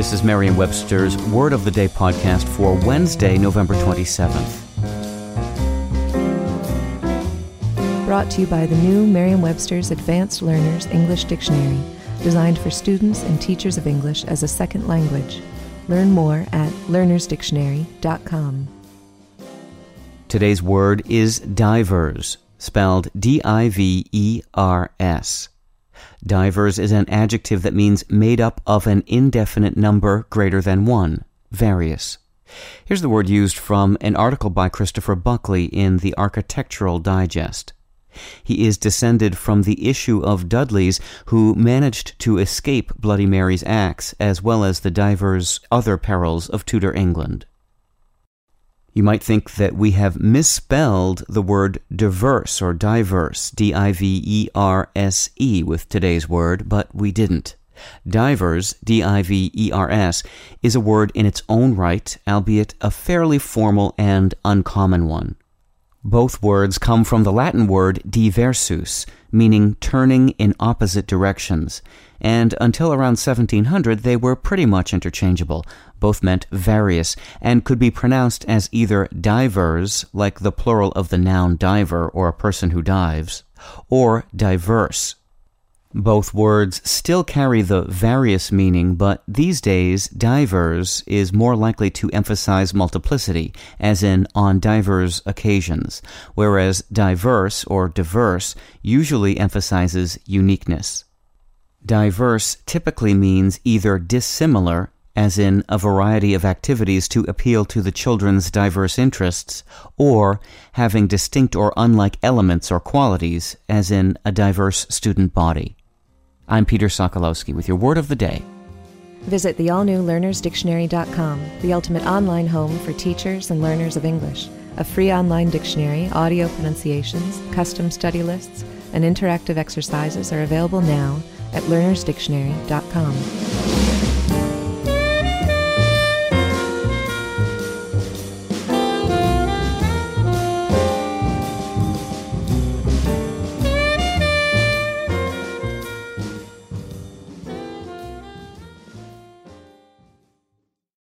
This is Merriam-Webster's Word of the Day podcast for Wednesday, November 27th. Brought to you by the new Merriam-Webster's Advanced Learners English Dictionary, designed for students and teachers of English as a second language. Learn more at learnersdictionary.com. Today's word is divers, spelled D I V E R S. Divers is an adjective that means made up of an indefinite number greater than one, various. Here's the word used from an article by Christopher Buckley in the Architectural Digest. He is descended from the issue of Dudley's who managed to escape Bloody Mary's axe, as well as the divers' other perils of Tudor England. You might think that we have misspelled the word diverse or diverse, D I V E R S E, with today's word, but we didn't. Divers, D I V E R S, is a word in its own right, albeit a fairly formal and uncommon one. Both words come from the Latin word diversus, meaning turning in opposite directions, and until around 1700 they were pretty much interchangeable. Both meant various and could be pronounced as either divers, like the plural of the noun diver or a person who dives, or diverse, both words still carry the various meaning, but these days, divers is more likely to emphasize multiplicity, as in on divers occasions, whereas diverse or diverse usually emphasizes uniqueness. Diverse typically means either dissimilar, as in a variety of activities to appeal to the children's diverse interests, or having distinct or unlike elements or qualities, as in a diverse student body. I'm Peter Sokolowski with your word of the day. Visit the all new learnersdictionary.com, the ultimate online home for teachers and learners of English. A free online dictionary, audio pronunciations, custom study lists, and interactive exercises are available now at learnersdictionary.com.